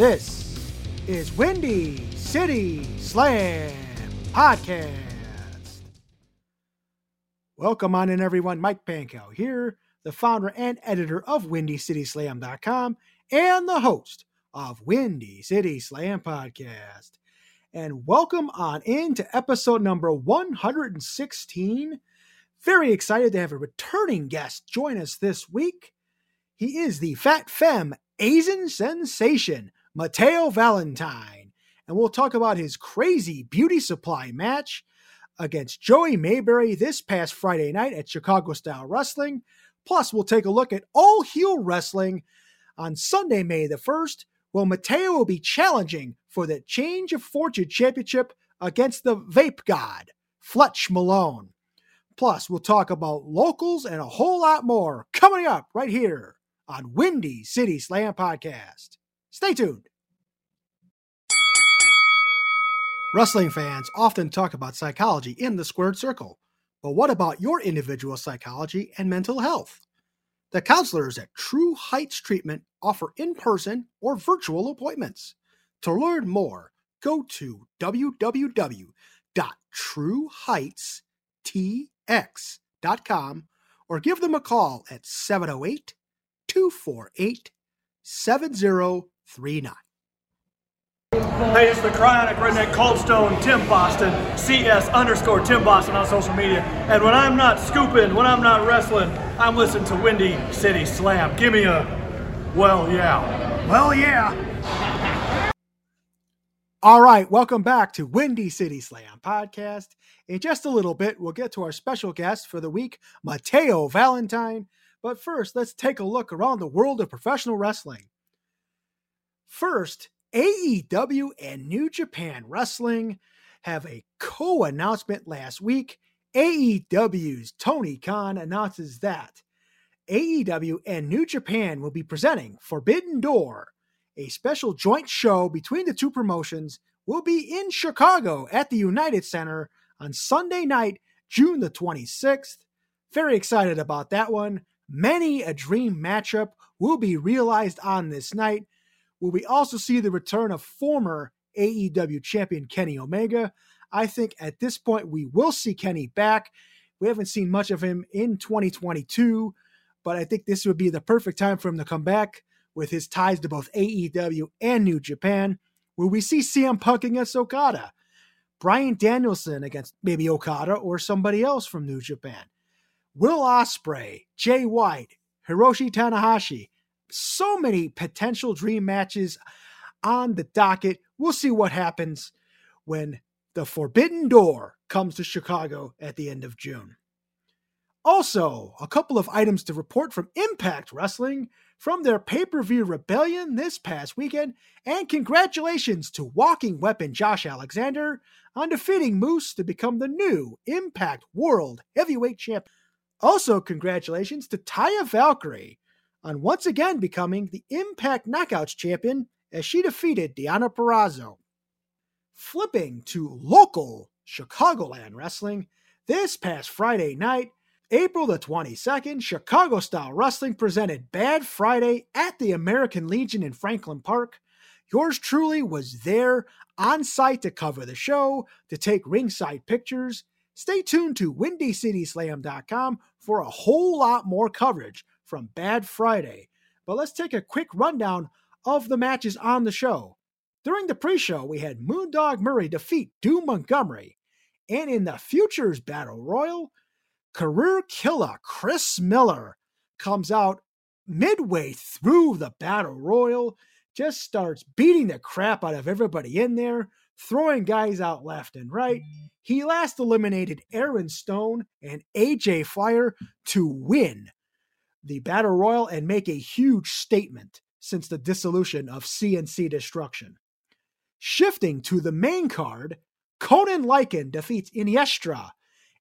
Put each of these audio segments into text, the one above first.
this is Windy City Slam Podcast. Welcome on in, everyone. Mike Pankow here, the founder and editor of WindyCitySlam.com and the host of Windy City Slam Podcast. And welcome on in to episode number 116 very excited to have a returning guest join us this week. He is the Fat Femme Asian sensation, Mateo Valentine, and we'll talk about his crazy beauty supply match against Joey Mayberry this past Friday night at Chicago Style Wrestling. Plus, we'll take a look at all heel wrestling on Sunday, May the 1st, where Mateo will be challenging for the Change of Fortune Championship against the Vape God, Fletch Malone. Plus, we'll talk about locals and a whole lot more coming up right here on Windy City Slam Podcast. Stay tuned. Wrestling fans often talk about psychology in the squared circle, but what about your individual psychology and mental health? The counselors at True Heights Treatment offer in person or virtual appointments. To learn more, go to www.trueheightstx.com or give them a call at 708 248 7039. Hey, it's the Cryonic Redneck Cold Stone Tim Boston, CS underscore Tim Boston on social media. And when I'm not scooping, when I'm not wrestling, I'm listening to Windy City Slam. Give me a, well, yeah. Well, yeah. All right, welcome back to Windy City Slam podcast. In just a little bit, we'll get to our special guest for the week, Mateo Valentine. But first, let's take a look around the world of professional wrestling. First, AEW and New Japan Wrestling have a co announcement last week. AEW's Tony Khan announces that AEW and New Japan will be presenting Forbidden Door, a special joint show between the two promotions, will be in Chicago at the United Center on Sunday night, June the 26th. Very excited about that one. Many a dream matchup will be realized on this night. Will we also see the return of former AEW champion Kenny Omega? I think at this point we will see Kenny back. We haven't seen much of him in 2022, but I think this would be the perfect time for him to come back with his ties to both AEW and New Japan. Will we see CM Punk against Okada? Bryan Danielson against maybe Okada or somebody else from New Japan? Will Ospreay, Jay White, Hiroshi Tanahashi, so many potential dream matches on the docket. We'll see what happens when the Forbidden Door comes to Chicago at the end of June. Also, a couple of items to report from Impact Wrestling from their pay per view rebellion this past weekend, and congratulations to Walking Weapon Josh Alexander on defeating Moose to become the new Impact World Heavyweight Champion. Also, congratulations to Taya Valkyrie on once again becoming the Impact Knockouts champion as she defeated Deonna Purrazzo. Flipping to local Chicagoland wrestling, this past Friday night, April the 22nd, Chicago Style Wrestling presented Bad Friday at the American Legion in Franklin Park. Yours truly was there on site to cover the show, to take ringside pictures. Stay tuned to WindyCitySlam.com for a whole lot more coverage from Bad Friday. But let's take a quick rundown of the matches on the show. During the pre show, we had Moondog Murray defeat Doom Montgomery. And in the Futures Battle Royal, career killer Chris Miller comes out midway through the Battle Royal, just starts beating the crap out of everybody in there, throwing guys out left and right. He last eliminated Aaron Stone and AJ Fire to win the Battle Royal and make a huge statement since the dissolution of CNC Destruction. Shifting to the main card, Conan Lycan defeats Iniestra,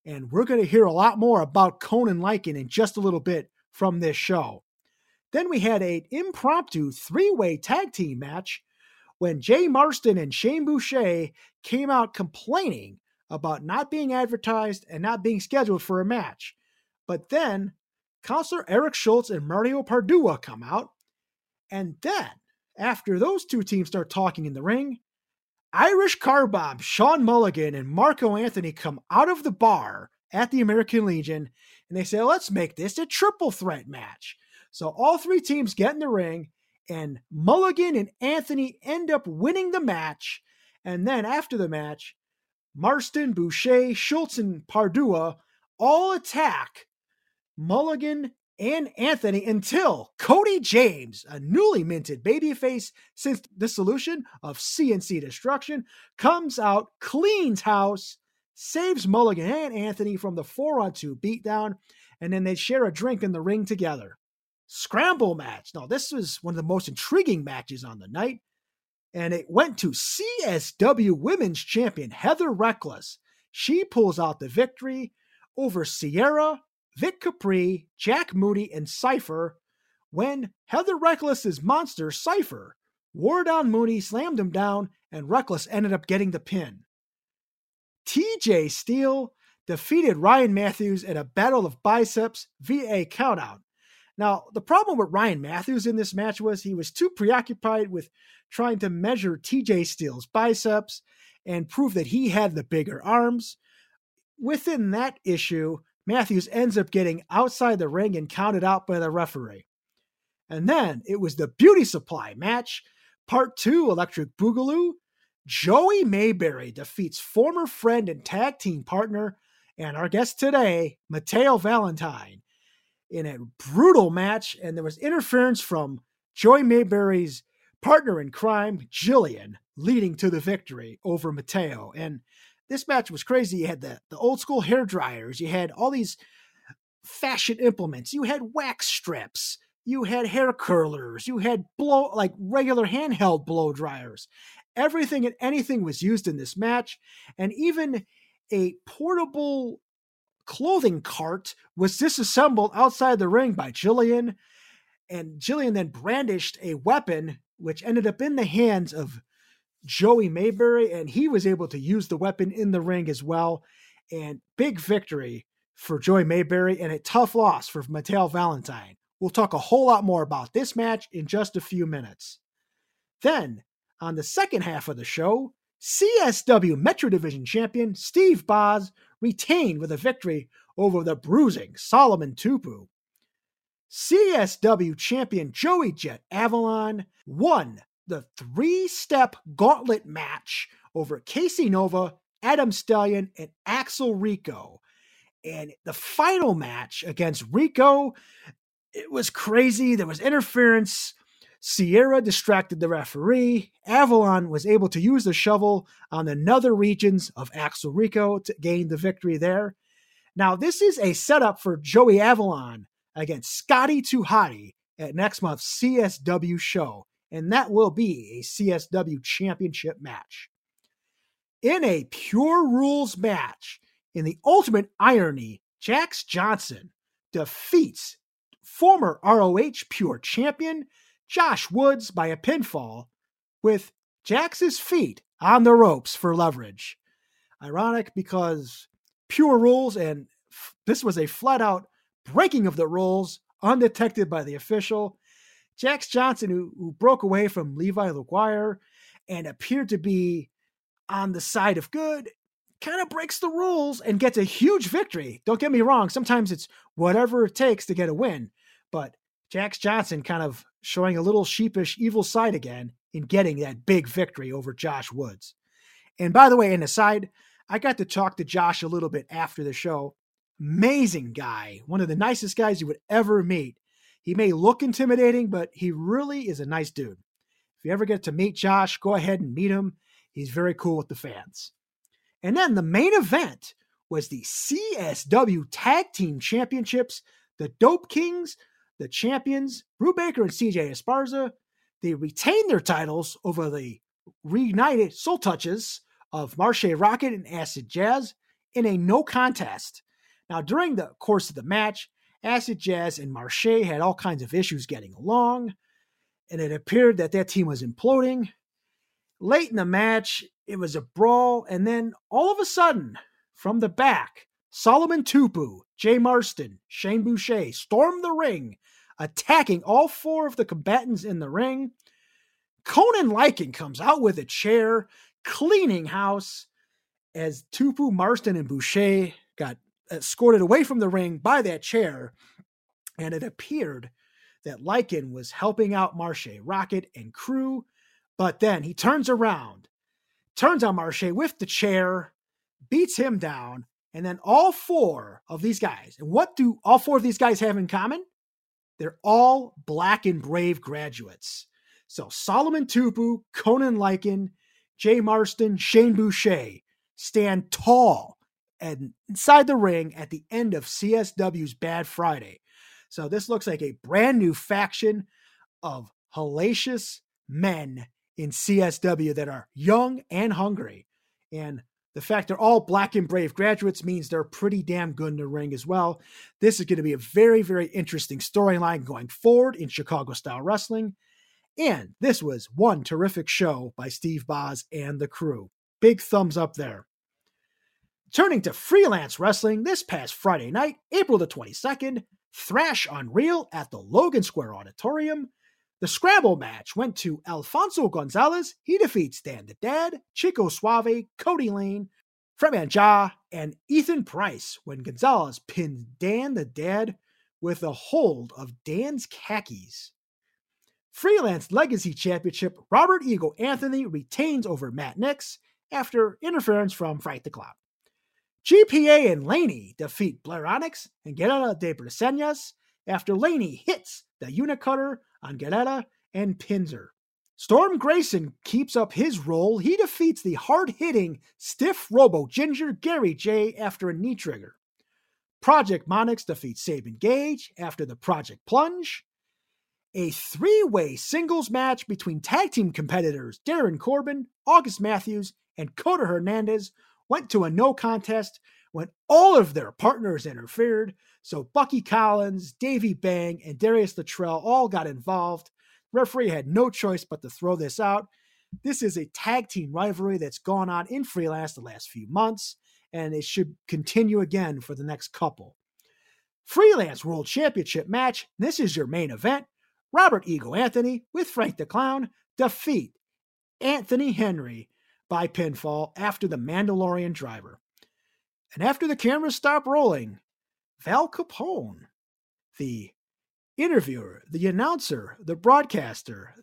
and we're going to hear a lot more about Conan Lycan in just a little bit from this show. Then we had an impromptu three way tag team match when Jay Marston and Shane Boucher came out complaining about not being advertised and not being scheduled for a match. But then Counselor Eric Schultz and Mario Pardua come out. And then, after those two teams start talking in the ring, Irish car bomb Sean Mulligan and Marco Anthony come out of the bar at the American Legion and they say, let's make this a triple threat match. So all three teams get in the ring, and Mulligan and Anthony end up winning the match. And then after the match, Marston, Boucher, Schultz, and Pardua all attack Mulligan and Anthony until Cody James, a newly minted babyface since the dissolution of CNC Destruction, comes out, cleans house, saves Mulligan and Anthony from the 4 on 2 beatdown, and then they share a drink in the ring together. Scramble match. Now, this was one of the most intriguing matches on the night, and it went to CSW Women's Champion Heather Reckless. She pulls out the victory over Sierra, Vic Capri, Jack Moody, and Cypher when Heather Reckless's monster, Cypher, wore down Moody, slammed him down, and Reckless ended up getting the pin. TJ Steele defeated Ryan Matthews in a battle of biceps via a countout. Now, the problem with Ryan Matthews in this match was he was too preoccupied with trying to measure TJ Steele's biceps and prove that he had the bigger arms. Within that issue, Matthews ends up getting outside the ring and counted out by the referee. And then it was the beauty supply match, part two Electric Boogaloo. Joey Mayberry defeats former friend and tag team partner and our guest today, Mateo Valentine, in a brutal match. And there was interference from Joey Mayberry's partner in crime, Jillian, leading to the victory over Mateo. And this match was crazy. You had the, the old school hair dryers, you had all these fashion implements, you had wax strips, you had hair curlers, you had blow like regular handheld blow dryers. Everything and anything was used in this match, and even a portable clothing cart was disassembled outside the ring by Jillian. And Jillian then brandished a weapon, which ended up in the hands of Joey Mayberry, and he was able to use the weapon in the ring as well. And big victory for Joey Mayberry and a tough loss for Mateo Valentine. We'll talk a whole lot more about this match in just a few minutes. Then, on the second half of the show, CSW Metro Division champion Steve Boz retained with a victory over the bruising Solomon Tupu. CSW champion Joey Jet Avalon won the three step gauntlet match over Casey Nova, Adam Stallion, and Axel Rico. And the final match against Rico, it was crazy. There was interference. Sierra distracted the referee. Avalon was able to use the shovel on the nether regions of Axel Rico to gain the victory there. Now, this is a setup for Joey Avalon against Scotty 2 Hotty at next month's CSW show and that will be a CSW championship match. In a pure rules match, in the ultimate irony, Jax Johnson defeats former ROH Pure champion Josh Woods by a pinfall with Jax's feet on the ropes for leverage. Ironic because pure rules, and f- this was a flat out breaking of the rules, undetected by the official. Jax Johnson, who, who broke away from Levi LaGuire and appeared to be on the side of good, kind of breaks the rules and gets a huge victory. Don't get me wrong, sometimes it's whatever it takes to get a win, but Jax Johnson kind of showing a little sheepish evil side again in getting that big victory over Josh Woods. And by the way, an aside, I got to talk to Josh a little bit after the show. Amazing guy, one of the nicest guys you would ever meet. He may look intimidating, but he really is a nice dude. If you ever get to meet Josh, go ahead and meet him. He's very cool with the fans. And then the main event was the CSW Tag Team Championships. The Dope Kings, the champions, Brew Baker and CJ Esparza, they retained their titles over the reunited Soul Touchaz of Marshe Rockett and Acid Jazz in a no contest. Now, during the course of the match, Acid Jazz and Marshe had all kinds of issues getting along, and it appeared that that team was imploding. Late in the match, it was a brawl, and then all of a sudden, from the back, Solomon Tupu, Jay Marston, Shane Boucher stormed the ring, attacking all four of the combatants in the ring. Conan Lycan comes out with a chair, cleaning house, as Tupu, Marston, and Boucher escorted away from the ring by that chair. And it appeared that Lycan was helping out Marshe, Rockett, and crew. But then he turns around, turns on Marshe with the chair, beats him down, and then all four of these guys, and what do all four of these guys have in common? They're all black and brave graduates. So Solomon Tupu, Conan Lycan, Jay Marston, Shane Boucher stand tall and inside the ring at the end of CSW's Bad Friday. So this looks like a brand new faction of hellacious men in CSW that are young and hungry. And the fact they're all black and brave graduates means they're pretty damn good in the ring as well. This is going to be a very, very interesting storyline going forward in Chicago style wrestling. And this was one terrific show by Steve Boz and the crew. Big thumbs up there. Turning to freelance wrestling this past Friday night, April the 22nd, Thrash Unreal at the Logan Square Auditorium. The Scrabble match went to Alfonso Gonzalez. He defeats Dan the Dad, Chico Suave, Cody Lane, Fredman Ja, and Ethan Price when Gonzalez pins Dan the Dad with a hold of Dan's khakis. Freelance Legacy Championship, Robert Ego Anthony retains over Matt Nix after interference from Frank the Clown. GPA and Laney defeat Blair and Guerrera de Briseñas after Laney hits the Unicutter on Guerrera and pins her. Storm Grayson keeps up his roll. He defeats the hard hitting, stiff Robo Ginger Gary J after a knee trigger. Project Monix defeats Sabin Gage after the Project Plunge. A three way singles match between tag team competitors Darren Corbin, August Matthews, and Coda Hernandez went to a no contest when all of their partners interfered. So Bucky Collins, Davey Bang, and Darius Luttrell all got involved. Referee had no choice but to throw this out. This is a tag team rivalry that's gone on in freelance the last few months, and it should continue again for the next couple. Freelance World Championship match. This is your main event. Robert Ego Anthony with Frank the Clown defeat Anthony Henry by pinfall after the Mandalorian driver. And after the cameras stop rolling, Val Capone, the interviewer, the announcer, the broadcaster,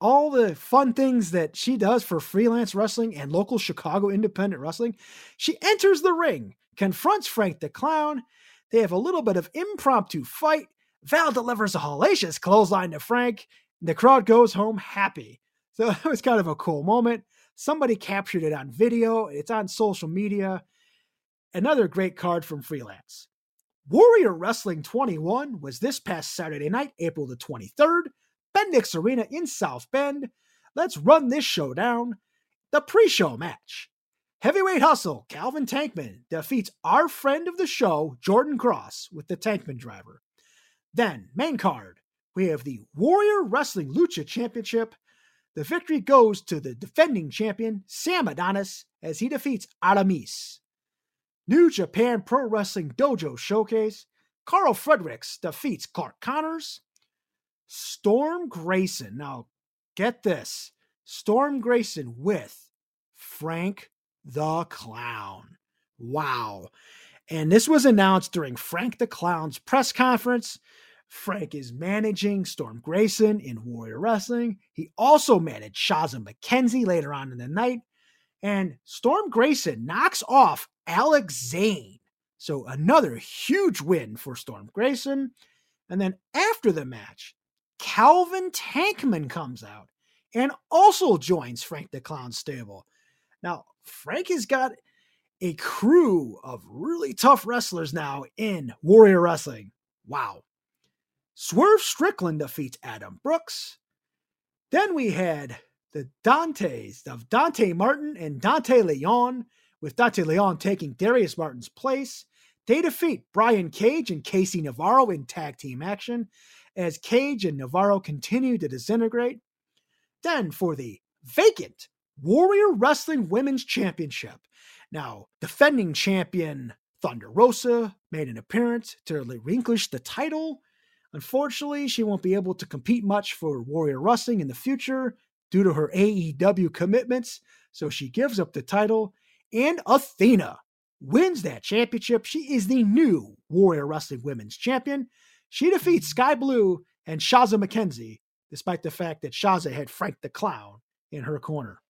all the fun things that she does for freelance wrestling and local Chicago independent wrestling, she enters the ring, confronts Frank the Clown. They have a little bit of impromptu fight. Val delivers a hellacious clothesline to Frank. The crowd goes home happy. So it was kind of a cool moment. Somebody captured it on video. It's on social media. Another great card from Freelance. Warrior Wrestling 21 was this past Saturday night, April the 23rd, Bendix Arena in South Bend. Let's run this show down. The pre show match. Heavyweight Hustle, Calvin Tankman defeats our friend of the show, Jordan Cross, with the Tankman driver. Then, main card, we have the Warrior Wrestling Lucha Championship. The victory goes to the defending champion, Sam Adonis, as he defeats Aramis. New Japan Pro Wrestling Dojo Showcase. Carl Fredericks defeats Clark Connors. Storm Grayson. Now, get this Storm Grayson with Frank the Clown. Wow. And this was announced during Frank the Clown's press conference. Frank is managing Storm Grayson in Warrior Wrestling. He also managed Shazza McKenzie later on in the night. And Storm Grayson knocks off Alex Zane. So another huge win for Storm Grayson. And then after the match, Calvin Tankman comes out and also joins Frank the Clown stable. Now, Frank has got a crew of really tough wrestlers now in Warrior Wrestling. Wow. Swerve Strickland defeats Adam Brooks. Then we had the Dantes of Dante Martin and Dante Leon, with Dante Leon taking Darius Martin's place. They defeat Brian Cage and Casey Navarro in tag team action as Cage and Navarro continue to disintegrate. Then for the vacant Warrior Wrestling Women's Championship. Now, defending champion Thunder Rosa made an appearance to relinquish the title. Unfortunately, she won't be able to compete much for Warrior Wrestling in the future due to her AEW commitments, so she gives up the title. And Athena wins that championship. She is the new Warrior Wrestling Women's Champion. She defeats Sky Blue and Shazza McKenzie, despite the fact that Shazza had Frank the Clown in her corner.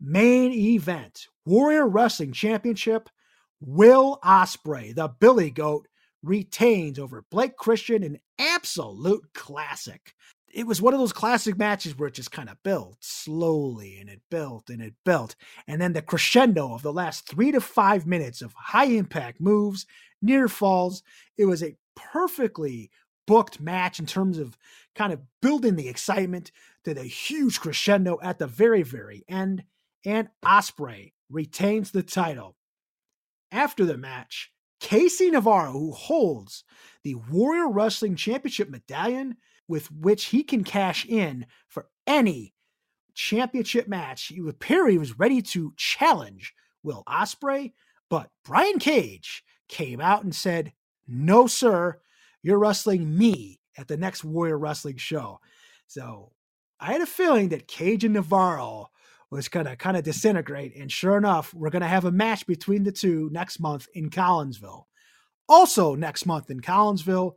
Main event Warrior Wrestling Championship. Will Ospreay, the Billy Goat, retains over Blake Christian, an absolute classic. It was one of those classic matches where it just kind of built slowly and it built and it built. And then the crescendo of the last three to five minutes of high impact moves, near falls. It was a perfectly booked match in terms of kind of building the excitement to the huge crescendo at the very, very end. And Ospreay retains the title. After the match, Casey Navarro, who holds the Warrior Wrestling Championship medallion, with which he can cash in for any championship match, he was ready to challenge Will Ospreay, but Brian Cage came out and said, "No, sir, you're wrestling me at the next Warrior Wrestling show." So I had a feeling that Cage and Navarro was to kind of disintegrate. And sure enough, we're going to have a match between the two next month in Collinsville. Also, next month in Collinsville,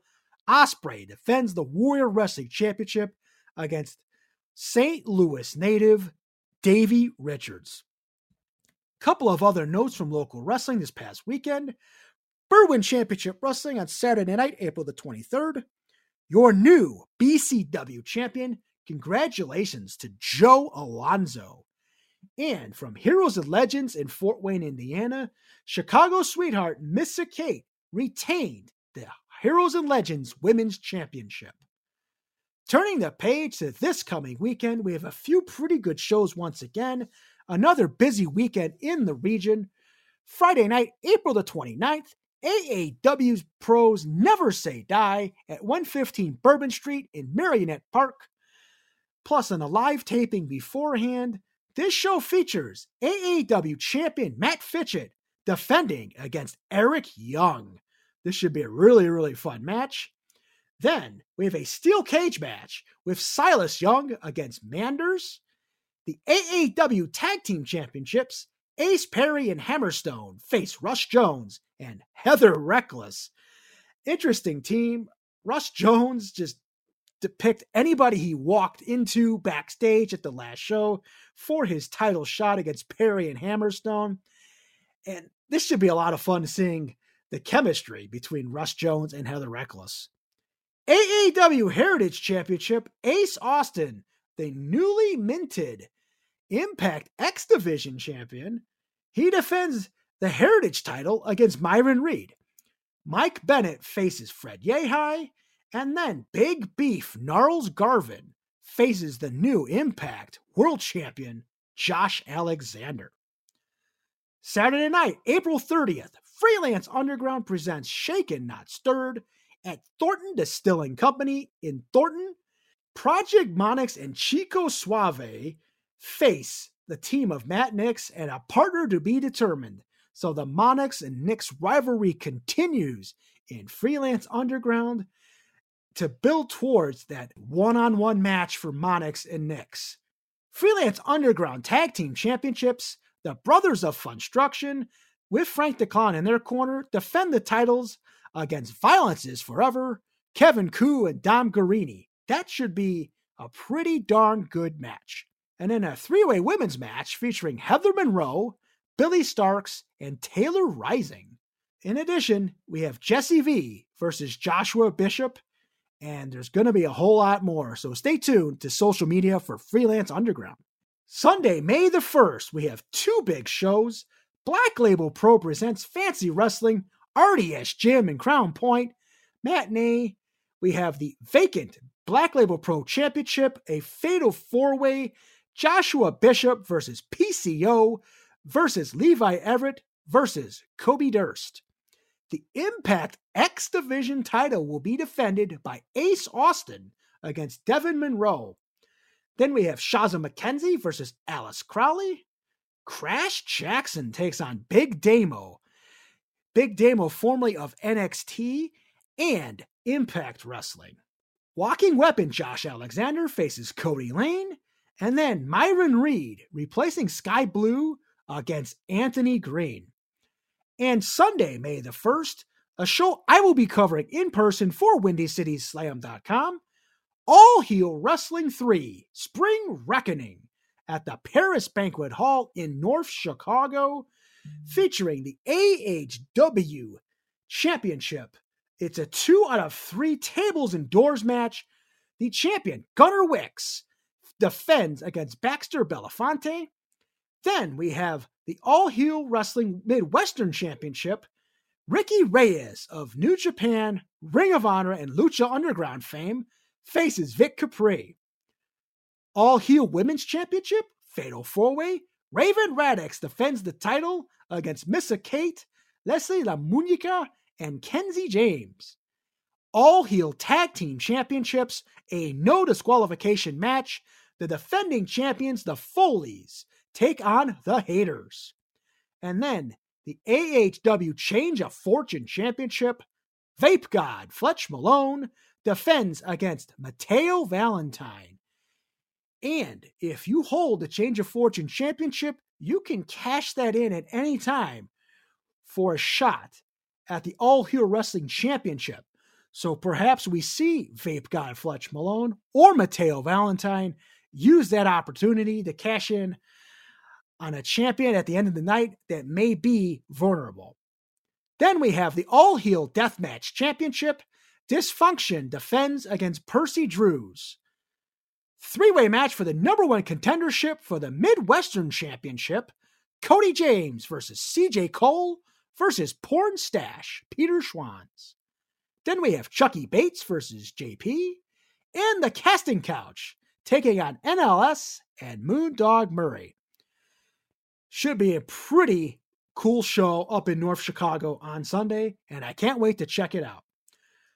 Ospreay defends the Warrior Wrestling Championship against St. Louis native Davey Richards. Couple of other notes from local wrestling this past weekend. Berwyn Championship Wrestling on Saturday night, April the 23rd. Your new BCW champion. Congratulations to Joe Alonzo. And from Heroes and Legends in Fort Wayne, Indiana, Chicago sweetheart Missa Kate retained the Heroes and Legends Women's Championship. Turning the page to this coming weekend, we have a few pretty good shows once again. Another busy weekend in the region. Friday night, April the 29th, AAW's Pros Never Say Die at 115 Bourbon Street in Merrionette Park. Plus, an live taping beforehand this show features AAW champion Matt Fitchett defending against Eric Young. This should be a really, really fun match. Then we have a steel cage match with Silas Young against Manders. The AAW Tag Team Championships, Ace Perry and Hammerstone face Rush Jones and Heather Reckless. Interesting team. Rush Jones just depict anybody he walked into backstage at the last show for his title shot against Perry and Hammerstone. And this should be a lot of fun seeing the chemistry between Russ Jones and Heather Reckless. AAW Heritage Championship, Ace Austin, the newly minted Impact X Division champion, he defends the Heritage title against Myron Reed. Mike Bennett faces Fred Yehi, and then Big Beef Gnarls Garvin faces the new Impact World Champion Josh Alexander. Saturday night, April 30th, Freelance Underground presents Shaken Not Stirred at Thornton Distilling Company in Thornton. Project Monix and Chico Suave face the team of Matt Nix and a partner to be determined. So the Monix and Nix rivalry continues in Freelance Underground to build towards that one on one match for Monix and Nix. Freelance Underground Tag Team Championships, the Brothers of Funstruction, with Frank DeCon in their corner, defend the titles against Violence is Forever, Kevin Ku, and Dom Garrini. That should be a pretty darn good match. And in a three way women's match featuring Heather Monroe, Billie Starkz, and Taylor Rising. In addition, we have Jesse V versus Joshua Bishop and there's going to be a whole lot more. So stay tuned to social media for Freelance Underground. Sunday, May the 1st, we have two big shows. Black Label Pro presents Fancy Wrestling, RDS Gym in Crown Point. Matinee, we have the vacant Black Label Pro Championship, a fatal four way Joshua Bishop versus PCO versus Levi Everett versus Kobe Durst. The Impact X Division title will be defended by Ace Austin against Devin Monroe. Then we have Shazza McKenzie versus Alice Crowley. Crash Jackson takes on Big Damo. Big Damo, formerly of NXT and Impact Wrestling. Walking Weapon Josh Alexander faces Cody Lane. And then Myron Reed replacing Sky Blue against Anthony Green. And Sunday, May the 1st, a show I will be covering in person for WindyCitySlam.com All Heel Wrestling 3 Spring Reckoning at the Paris Banquet Hall in North Chicago, featuring the AHW Championship. It's a two out of three tables and doors match. The champion, Gunnar Wicks, defends against Baxter Belafonte. Then we have the All Heel Wrestling Midwestern Championship. Ricky Reyes of New Japan, Ring of Honor, and Lucha Underground fame faces Vic Capri. All Heel Women's Championship, Fatal Four Way. Raven Radix defends the title against Missa Kate, Leslie La Muñeca, and Kenzie James. All Heel Tag Team Championships, a no disqualification match. The defending champions, the Foleys, take on the Haters. And then the AHW Change of Fortune Championship, Vape God Fletch Malone defends against Mateo Valentine. And if you hold the Change of Fortune Championship, you can cash that in at any time for a shot at the All Heel Wrestling Championship. So perhaps we see Vape God Fletch Malone or Mateo Valentine use that opportunity to cash in on a champion at the end of the night that may be vulnerable. Then we have the All Heel Deathmatch Championship. Dysfunction defends against Percy Drews. Three way match for the number one contendership for the Midwestern Championship Cody James versus CJ Cole versus Porn Stash Peter Schwanz. Then we have Chucky Bates versus JP and the Casting Couch taking on NLS and Moondog Murray. Should be a pretty cool show up in North Chicago on Sunday, and I can't wait to check it out.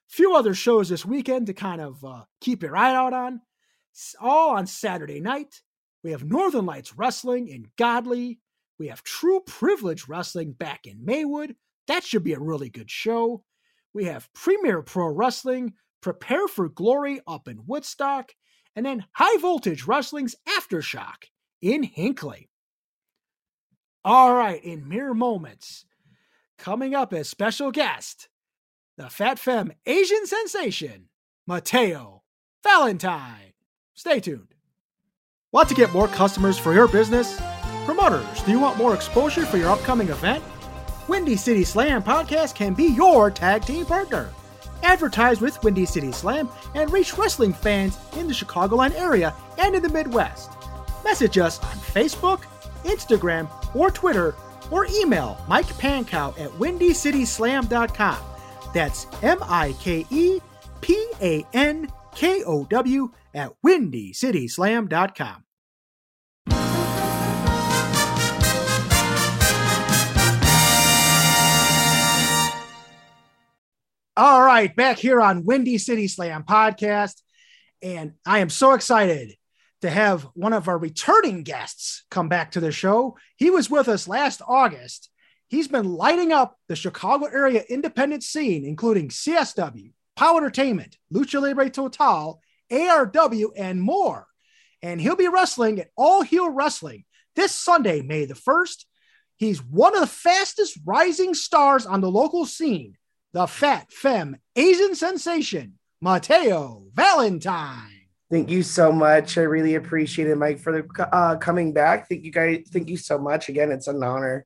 Few other shows this weekend to kind of uh, keep your eye out on all on Saturday night. We have Northern Lights Wrestling in Godley. We have True Privilege Wrestling back in Maywood. That should be a really good show. We have Premier Pro Wrestling, Prepare for Glory up in Woodstock, and then High Voltage Wrestling's Aftershock in Hinckley. All right, in mere moments, coming up as special guest, the Fat Femme Asian sensation, Mateo Valentine. Stay tuned. Want to get more customers for your business? Promoters, do you want more exposure for your upcoming event? Windy City Slam podcast can be your tag team partner. Advertise with Windy City Slam and reach wrestling fans in the Chicagoland area and in the Midwest. Message us on Facebook, Instagram, or Twitter, or email Mike Pankow at windycityslam.com. That's M I K E P A N K O W at windycityslam.com. All right, back here on Windy City Slam podcast. And I am so excited to have one of our returning guests come back to the show. He was with us last August. He's been lighting up the Chicago area independent scene, including CSW, POW Entertainment, Lucha Libre Total, ARW, and more. And he'll be wrestling at All Heel Wrestling this Sunday, May the 1st. He's one of the fastest rising stars on the local scene, the fat femme Asian sensation, Mateo Valentine. Thank you so much. I really appreciate it, Mike, for the uh, coming back. Thank you guys. Thank you so much. Again, it's an honor.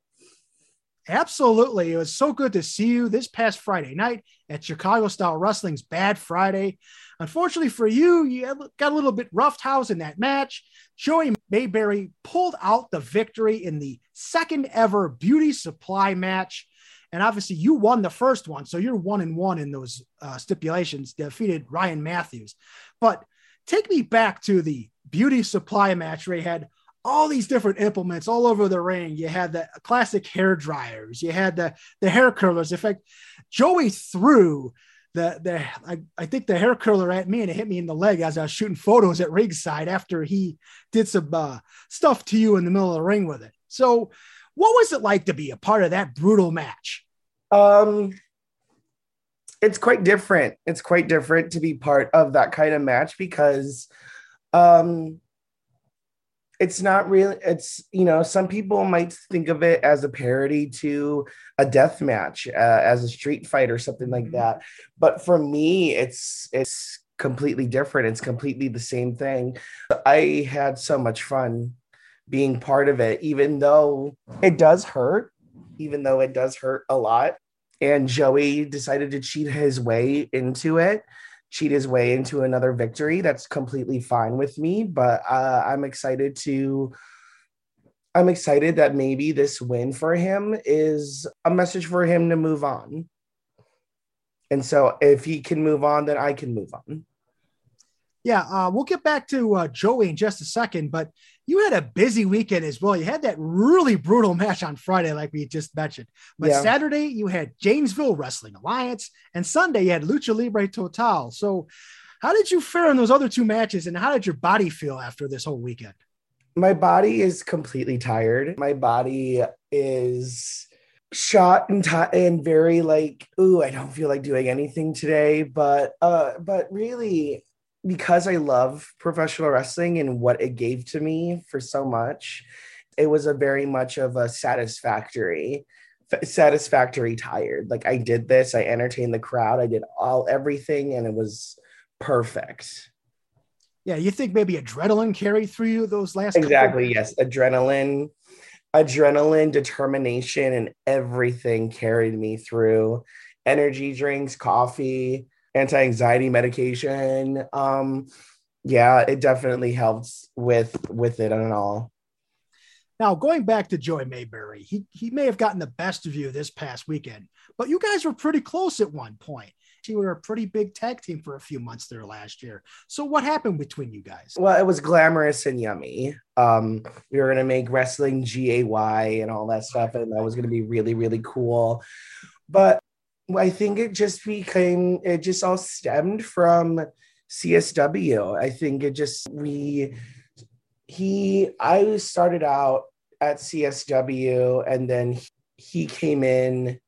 Absolutely. It was so good to see you this past Friday night at Chicago Style Wrestling's Bad Friday. Unfortunately for you, you got a little bit roughed house in that match. Joey Mayberry pulled out the victory in the second ever beauty supply match. and obviously you won the first one, so you're one and one in those uh, stipulations. Defeated Ryan Matthews, but take me back to the beauty supply match where you had all these different implements all over the ring. You had the classic hair dryers, you had the the hair curlers. In fact, Joey threw the the I, I think the hair curler at me and it hit me in the leg as I was shooting photos at ringside after he did some uh, stuff to you in the middle of the ring with it. So, what was it like to be a part of that brutal match? Um, it's quite different. It's quite different to be part of that kind of match because, um, it's not really it's you know some people might think of it as a parody to a death match uh, as a street fight or something like mm-hmm. that but for me it's it's completely different it's completely the same thing i had so much fun being part of it even though it does hurt even though it does hurt a lot and joey decided to cheat his way into it cheat his way into another victory. That's completely fine with me, but uh, I'm excited to. I'm excited that maybe this win for him is a message for him to move on. And so if he can move on, then I can move on. Yeah, uh, we'll get back to uh, Joey in just a second, but you had a busy weekend as well. You had that really brutal match on Friday, like we just mentioned. But yeah. Saturday, you had Janesville Wrestling Alliance, and Sunday, you had Lucha Libre Total. So, how did you fare in those other two matches, and how did your body feel after this whole weekend? My body is completely tired. My body is shot and t- and very like ooh i don't feel like doing anything today but uh but really because I love professional wrestling and what it gave to me for so much, it was a very much of a satisfactory satisfactory tired. Like i did this i entertained the crowd i did all everything and it was perfect. Yeah you think maybe adrenaline carried through you those last exactly yes. Adrenaline adrenaline determination and everything carried me through. Energy drinks coffee anti-anxiety medication. Um, yeah, it definitely helps with with it and all. Now, going back to Joey Mayberry, he, he may have gotten the best of you this past weekend, but you guys were pretty close at one point. You were a pretty big tag team for a few months there last year. So, what happened between you guys? Well, it was glamorous and yummy. Um, we were going to make wrestling GAY and all that stuff, and that was going to be really, really cool. But I think it just became, it just all stemmed from CSW. I think it just, we, he, I started out at CSW and then he came in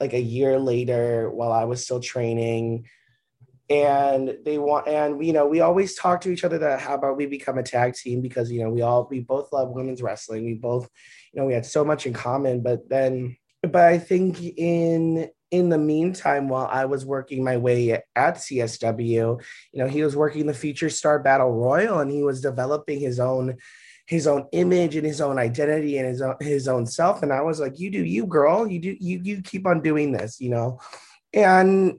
like a year later while I was still training. And they want, and you know, we always talk to each other that how about we become a tag team because you know we all we both love women's wrestling. We both, you know, we had so much in common. But then, but I think in in the meantime, while I was working my way at CSW, you know, he was working the Future Star Battle Royal and he was developing his own his own image and his own identity and his own his own self. And I was like, you do you, girl. You do you you keep on doing this, you know. And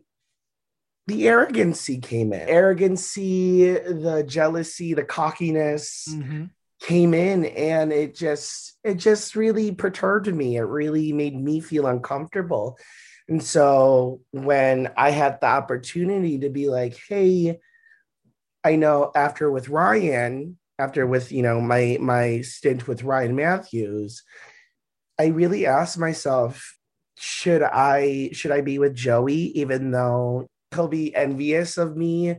the arrogancy came in. Arrogancy, the jealousy, the cockiness mm-hmm. came in and it just it just really perturbed me. It really made me feel uncomfortable and so when I had the opportunity to be like, hey, I know after with Ryan, after with you know my my stint with Ryan Matthews, I really asked myself, should I should I be with Joey, even though he'll be envious of me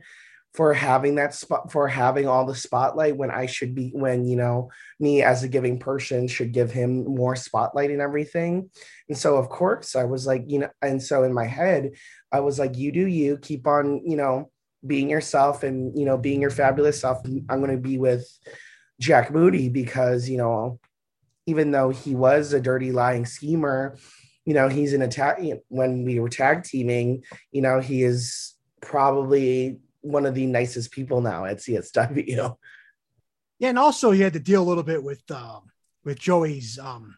for having that spot for having all the spotlight when I should be when you know me as a giving person should give him more spotlight and everything. And so of course I was like, you know, and so in my head, I was like, you do you, keep on, you know, being yourself and you know, being your fabulous self. I'm gonna be with Jack Moody because, you know, even though he was a dirty lying schemer, you know, he's an attack when we were tag teaming, you know, he is probably one of the nicest people now at CSW. Yeah, and also he had to deal a little bit with um, with Joey's um,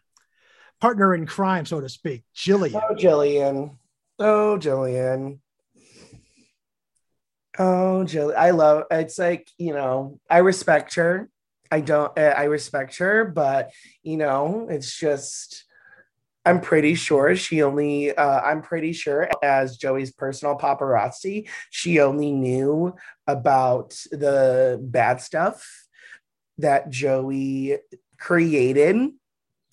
partner in crime, so to speak, Jillian. Oh, Jillian. Oh, Jillian. Oh, Jillian. I love. It's like you know, I respect her. I don't. I respect her, but you know, it's just I'm pretty sure she only, uh, I'm pretty sure as Joey's personal paparazzi, she only knew about the bad stuff that Joey created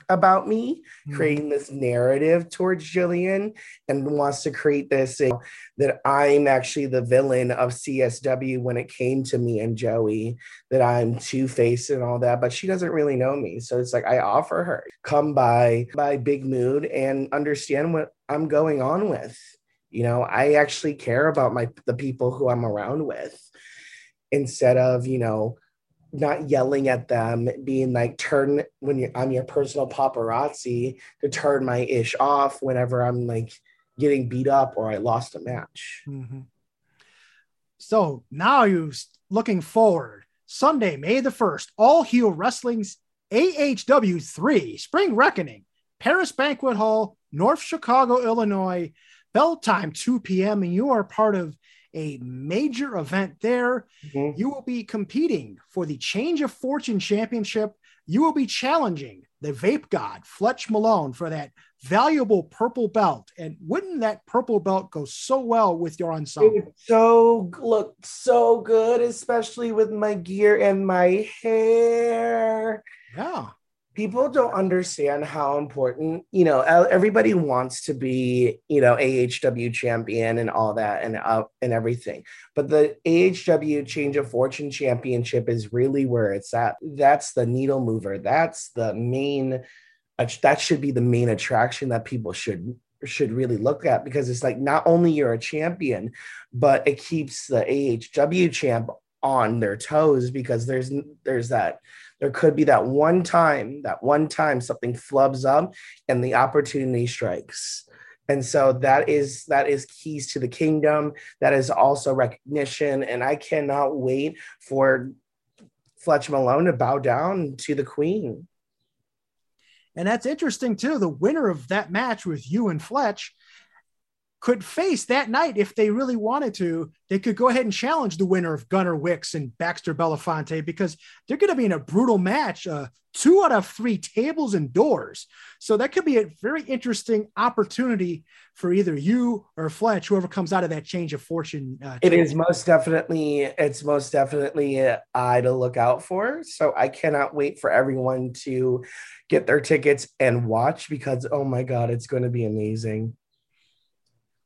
about me, Mhm. creating this narrative towards Jillian and wants to create this uh, that I'm actually the villain of CSW when it came to me and Joey, that I'm two faced and all that, but she doesn't really know me. So it's like I offer her come by by Big Mood and understand what I'm going on with. You know, I actually care about my the people who I'm around with instead of, you know, not yelling at them, being like turn when you I'm your personal paparazzi to turn my ish off whenever I'm like getting beat up or I lost a match. Mhm. So now you s- looking forward. Sunday, May the 1st, All Heel Wrestling's AHW 3 Spring Reckoning, Paris Banquet Hall, North Chicago, Illinois. Bell time 2 p.m. And you are part of a major event there. Mhm. You will be competing for the Change of Fortune Championship. You will be challenging the Vape God, Fletch Malone, for that valuable purple belt. And wouldn't that purple belt go so well with your ensemble? would so look so good, especially with my gear and my hair. Yeah. People don't understand how important you know everybody wants to be you know AHW champion and all that and uh, and everything. But the AHW change of fortune championship is really where it's at. That's the needle mover. That's the main uh, that should be the main attraction that people should should really look at because it's like not only you're a champion but it keeps the AHW champ on their toes because there's there's that there could be that one time, that one time something flubs up and the opportunity strikes. And so that is that is keys to the kingdom. That is also recognition. And I cannot wait for Fletch Malone to bow down to the queen. And that's interesting too. The winner of that match with you and Fletch could face that night if they really wanted to. They could go ahead and challenge the winner of Gunnar Wicks and Baxter Belafonte because they're going to be in a brutal match. Uh, two out of three tables and doors. So that could be a very interesting opportunity for either you or Fletch, whoever comes out of that change of fortune. Uh, It is most definitely, it's most definitely an eye to look out for. So I cannot wait for everyone to get their tickets and watch because oh my god, it's going to be amazing.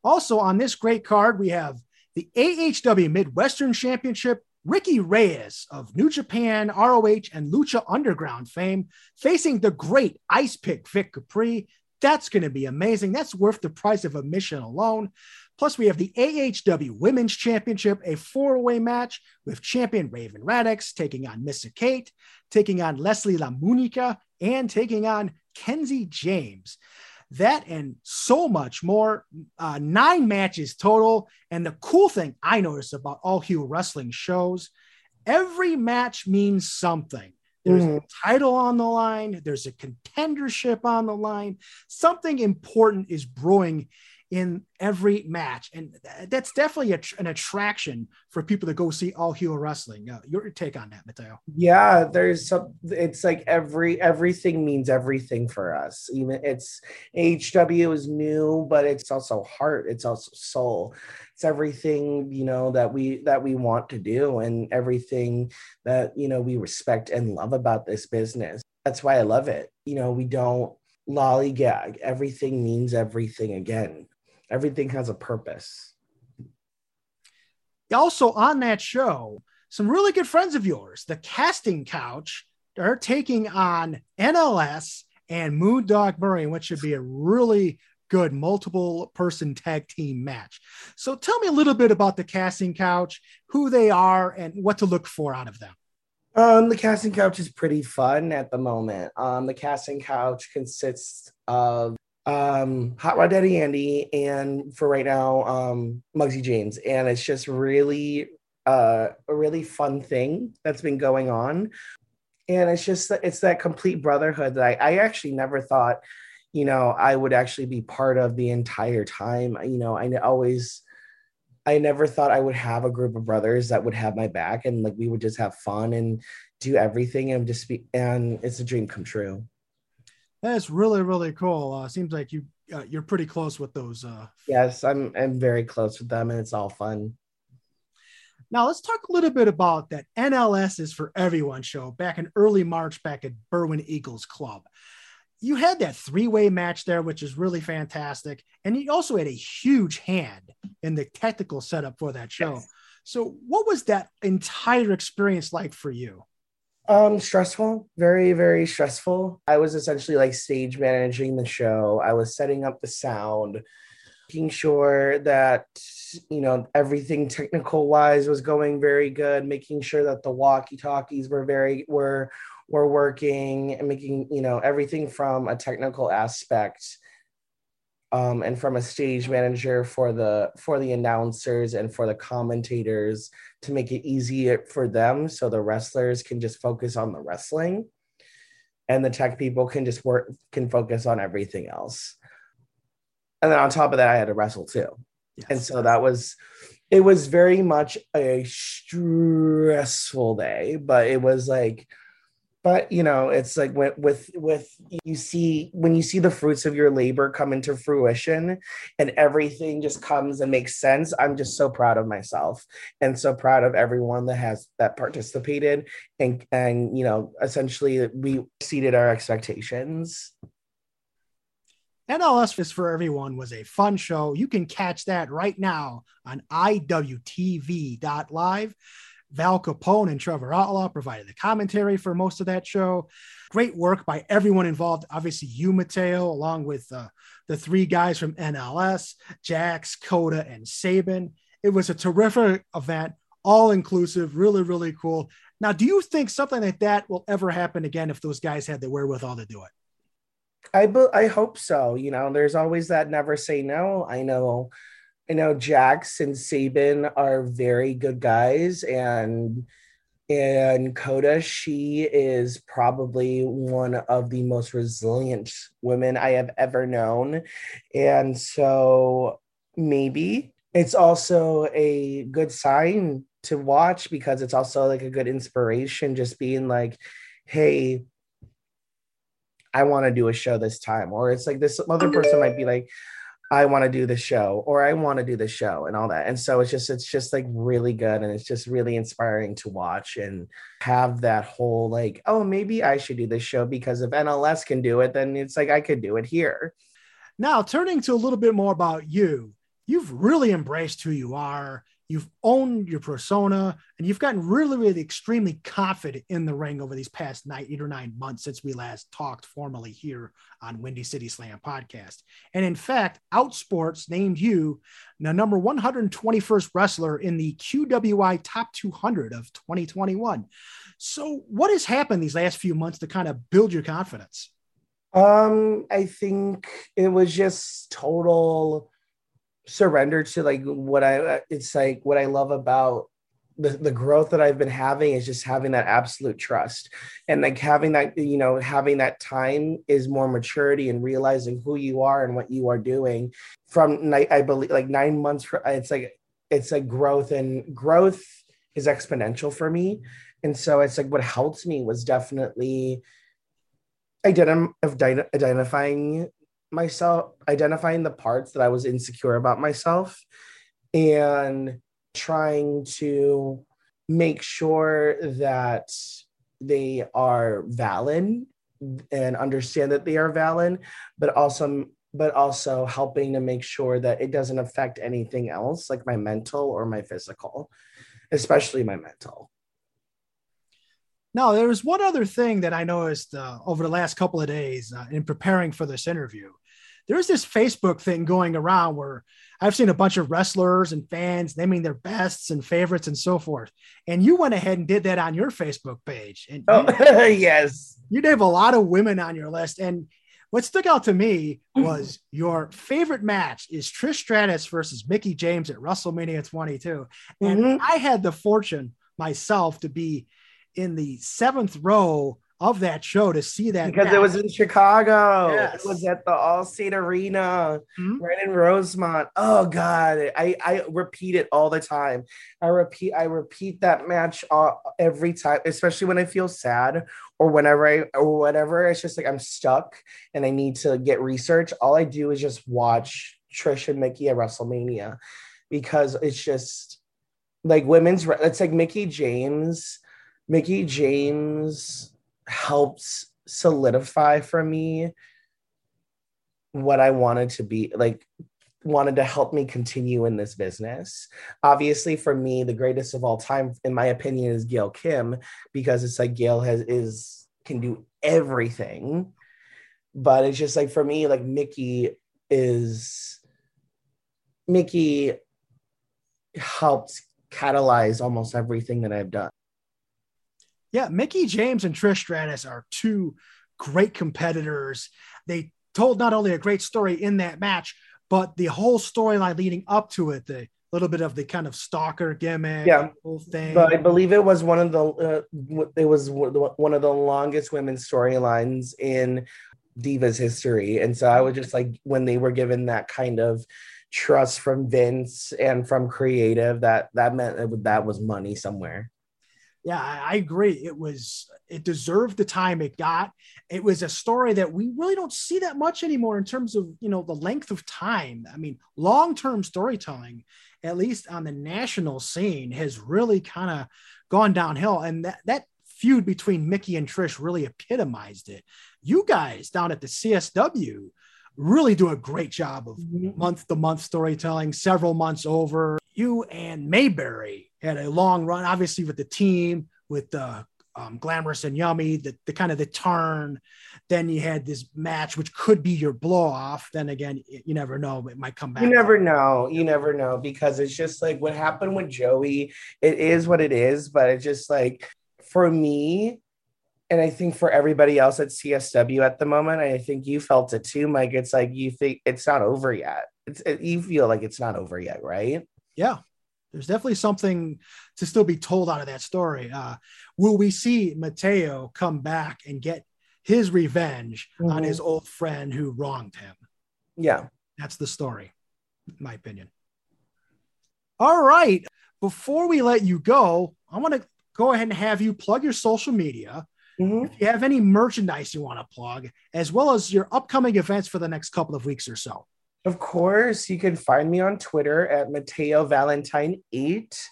Also, on this great card, we have the AHW Midwestern Championship. Ricky Reyes of New Japan, ROH, and Lucha Underground fame facing the great Ice Pick Vic Capri. That's going to be amazing. That's worth the price of admission alone. Plus, we have the AHW Women's Championship, a four way match with champion Raven Radix taking on Missa Kate, taking on Leslie LaMunica, and taking on Kenzie James that and so much more. Uh, nine matches total. And the cool thing I noticed about all heel wrestling shows, every match means something. There's Mhm. a title on the line, there's a contendership on the line. Something important is brewing in every match. And that's definitely a, an attraction for people to go see all heel wrestling. Uh, your take on that, Mateo? Yeah, there's some. It's like every everything means everything for us. Even it's HW is new, but it's also heart. It's also soul. It's everything you know that we that we want to do, and everything that you know we respect and love about this business. That's why I love it. You know, we don't lollygag. Everything means everything again. Everything has a purpose. Also on that show, some really good friends of yours, the Casting Couch, are taking on NLS and Moon Dog Murray, which should be a really good multiple person tag team match. So tell me a little bit about the Casting Couch, who they are, and what to look for out of them. Um, the casting couch is pretty fun at the moment. Um, the casting couch consists of um Hot Rod Daddy Andy and for right now, um Muggsy James. And it's just really uh a really fun thing that's been going on. And it's just it's that complete brotherhood that I, I actually never thought, you know, I would actually be part of the entire time. You know, I always I never thought I would have a group of brothers that would have my back and like we would just have fun and do everything and just be and it's a dream come true. That's really really cool. Uh, seems like you uh, you're pretty close with those. Uh, Yes, I'm I'm very close with them and it's all fun. Now let's talk a little bit about that NLS is for everyone show back in early March back at Berwyn Eagles Club. You had that three-way match there, which is really fantastic, and you also had a huge hand in the technical setup for that show. Yes. So, what was that entire experience like for you? Um, stressful, very, very stressful. I was essentially like stage managing the show. I was setting up the sound, making sure that you know everything technical wise was going very good, making sure that the walkie talkies were very were were working, and making you know everything from a technical aspect. Um, and from a stage manager for the for the announcers and for the commentators to make it easier for them so the wrestlers can just focus on the wrestling and the tech people can just work can focus on everything else. And then on top of that i had to wrestle too. And so that was it was very much a stressful day but it was like but you know it's like with with with you see when you see the fruits of your labor come into fruition and everything just comes and makes sense i'm just so proud of myself and so proud of everyone that has that participated and and you know essentially we exceeded our expectations NLS is for everyone was a fun show. You can catch that right now on IWTV.live. Val Capone and Trevor Outlaw provided the commentary for most of that show. Great work by everyone involved. Obviously, you, Mateo, along with uh, the three guys from NLS, Jax, Coda, and Saban. It was a terrific event, all inclusive, really, really cool. Now, do you think something like that will ever happen again if those guys had the wherewithal to do it? I be- I hope so. You know, there's always that never say no. I know, I know Jax and Saban are very good guys, and and Coda, she is probably one of the most resilient women I have ever known, and so maybe it's also a good sign to watch because it's also like a good inspiration, just being like, hey I want to do a show this time. Or it's like this other person might be like, I want to do the show, or I want to do the show, and all that. And so it's just, it's just like really good. And it's just really inspiring to watch and have that whole like, oh, maybe I should do this show because if NLS can do it, then it's like I could do it here. Now, turning to a little bit more about you, you've really embraced who you are. You've owned your persona and you've gotten really, really extremely confident in the ring over these past nine, eight or nine months since we last talked formally here on Windy City Slam podcast. And in fact, Outsports named you the number 121st wrestler in the QWI Top 200 of 2021. So, what has happened these last few months to kind of build your confidence? Um, I think it was just total surrender to like what I uh, it's like what I love about the, the growth that I've been having is just having that absolute trust and like having that, you know, having that time is more maturity and realizing who you are and what you are doing from night, I believe like nine months. For, it's like, it's like growth and growth is exponential for me. And so it's like what helped me was definitely identifying myself, identifying the parts that I was insecure about myself and trying to make sure that they are valid and understand that they are valid, but also but also helping to make sure that it doesn't affect anything else like my mental or my physical, especially my mental. Now, there was one other thing that I noticed uh, over the last couple of days uh, in preparing for this interview. There's this Facebook thing going around where I've seen a bunch of wrestlers and fans naming their bests and favorites and so forth. And you went ahead and did that on your Facebook page. And Oh, yes. you, have a lot of women on your list. And what stuck out to me was your favorite match is Trish Stratus versus Mickie James at WrestleMania 22. And Mhm. I had the fortune myself to be in the seventh row of that show to see that because match. it was in Chicago. Yes. It was at the Allstate Arena, Mhm. right in Rosemont. Oh God, I I repeat it all the time. I repeat I repeat that match uh, every time, especially when I feel sad or whenever I or whatever. It's just like I'm stuck and I need to get research. All I do is just watch Trish and Mickie at WrestleMania because it's just like women's. It's like Mickie James. Mickie James helps solidify for me what I wanted to be like wanted to help me continue in this business. Obviously for me the greatest of all time in my opinion is Gail Kim because it's like Gail has is can do everything. But it's just like for me like Mickie is Mickie helped catalyze almost everything that I've done. Yeah, Mickie James and Trish Stratus are two great competitors. They told not only a great story in that match, but the whole storyline leading up to it, the little bit of the kind of stalker gimmick, Yeah. whole thing. But I believe it was one of the uh, it was one of the longest women's storylines in Divas history, and so I was just like when they were given that kind of trust from Vince and from creative that that meant that that was money somewhere. Yeah, I, I agree. It was it deserved the time it got. It was a story that we really don't see that much anymore in terms of you know the length of time. I mean, long term storytelling, at least on the national scene, has really kind of gone downhill. And that that feud between Mickie and Trish really epitomized it. You guys down at the CSW really do a great job of month to month storytelling, several months over. You and Mayberry had a long run, obviously with the team, with the um, glamorous and yummy, the, the kind of the turn. Then you had this match, which could be your blow off. Then again, you never know; it might come back. You never know. You never know because it's just like what happened with Joey. It is what it is, but it's just like for me, and I think for everybody else at CSW at the moment, I think you felt it too, Mike. It's like you think it's not over yet. It's it, you feel like it's not over yet, right? yeah there's definitely something to still be told out of that story uh will we see mateo come back and get his revenge on Mhm. his old friend who wronged him Yeah. that's the story in my opinion all right before we let you go i want to go ahead and have you plug your social media Mhm. if you have any merchandise you want to plug as well as your upcoming events for the next couple of weeks or so Of course, you can find me on Twitter at Mateo Valentine 8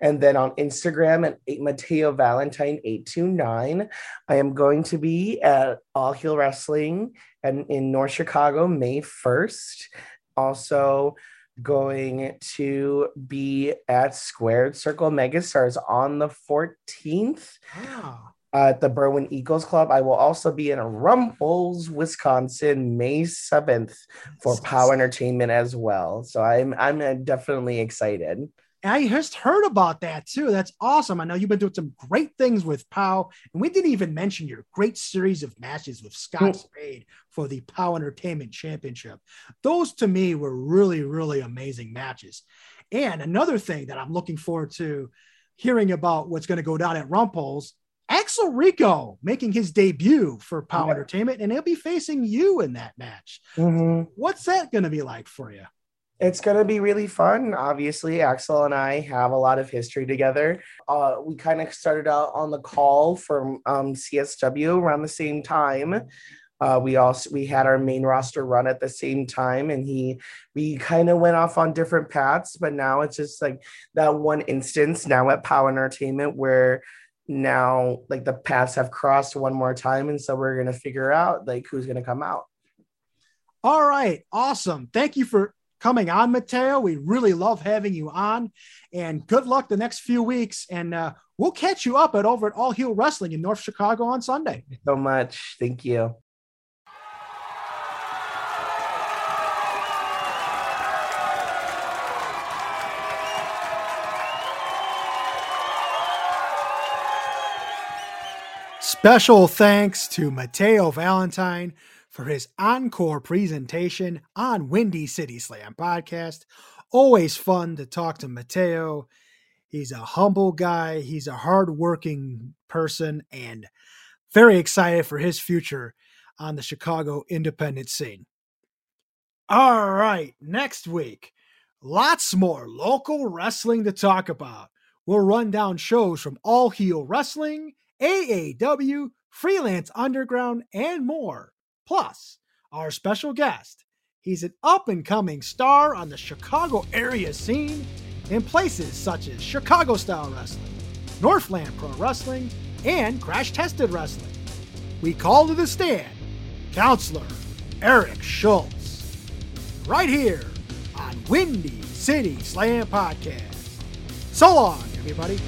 and then on Instagram at 8 Mateo Valentine 829. I am going to be at All Heel Wrestling and in North Chicago May 1st. Also going to be at Squared Circle Megastars on the 14th at the Berwyn Eagles Club. I will also be in Rumples, Wisconsin, May 7th for Power Entertainment as well. So I'm I'm definitely excited. I just heard about that too. That's awesome. I know you've been doing some great things with POW, and we didn't even mention your great series of matches with Scott mm. Spade for the POW Entertainment Championship. Those to me were really, really amazing matches. And another thing that I'm looking forward to hearing about what's going to go down at Rumples, Axel Rico making his debut for POW Yeah. Entertainment, and he'll be facing you in that match. Mhm. What's that going to be like for you? It's going to be really fun. Obviously, Axel and I have a lot of history together. Uh, we kind of started out on the call from um, CSW around the same time. Uh, we also we had our main roster run at the same time, and he we kind of went off on different paths. But now it's just like that one instance now at Power Entertainment where now like the paths have crossed one more time, and so we're gonna figure out like who's gonna come out. All right, awesome. Thank you for coming on, Mateo. We really love having you on, and good luck the next few weeks. And uh, we'll catch you up at over at All Heel Wrestling in North Chicago on Sunday. So much, thank you. Special thanks to Mateo Valentine for his encore presentation on Windy City Slam podcast. Always fun to talk to Mateo. He's a humble guy, he's a hardworking person, and very excited for his future on the Chicago independent scene. All right, next week, lots more local wrestling to talk about. We'll run down shows from All Heel Wrestling, AAW, Freelance Underground, and more. Plus, our special guest. He's an up and coming star on the Chicago area scene in places such as Chicago Style Wrestling, Northland Pro Wrestling, and Crash Tested Wrestling. We call to the stand Counselor Eric Schultz. Right here on Windy City Slam Podcast. So long, everybody.